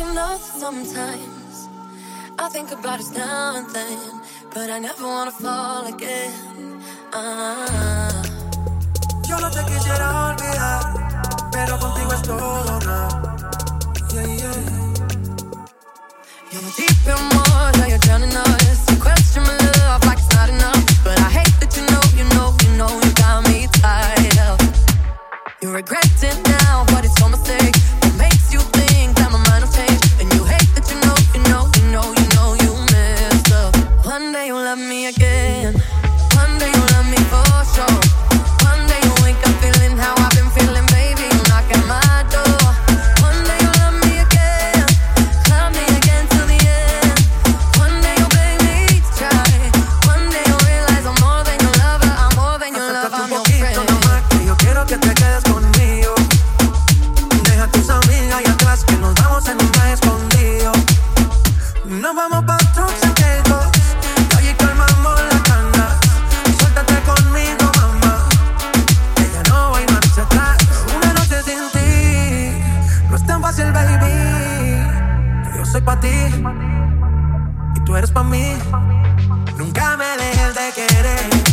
making love sometimes. I think about us now and then, but I never wanna fall again. Ah. Yo no te quisiera olvidar. ¡Ay, y calmamos la canga! ¡Suéltate conmigo, mamá! ¡Que ya no hay marcha atrás! Una noche sin ti, no es tan fácil, baby! Yo soy pa' ti, y tú eres pa' mí! ¡Nunca me dejes de querer!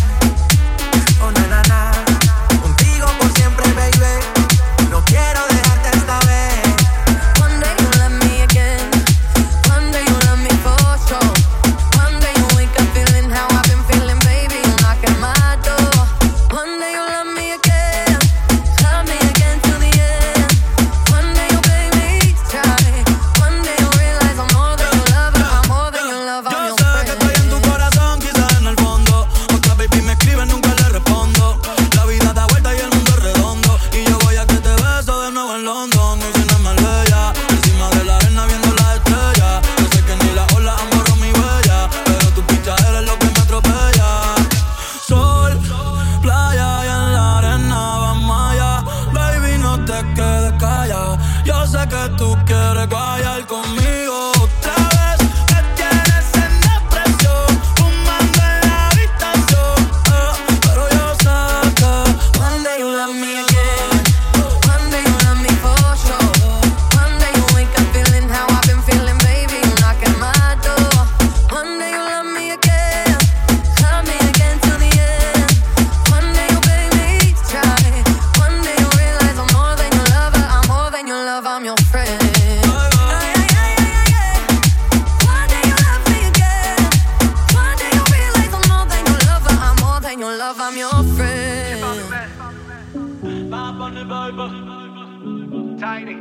que tú quieres guayar conmigo. love, I'm your friend. Tiny.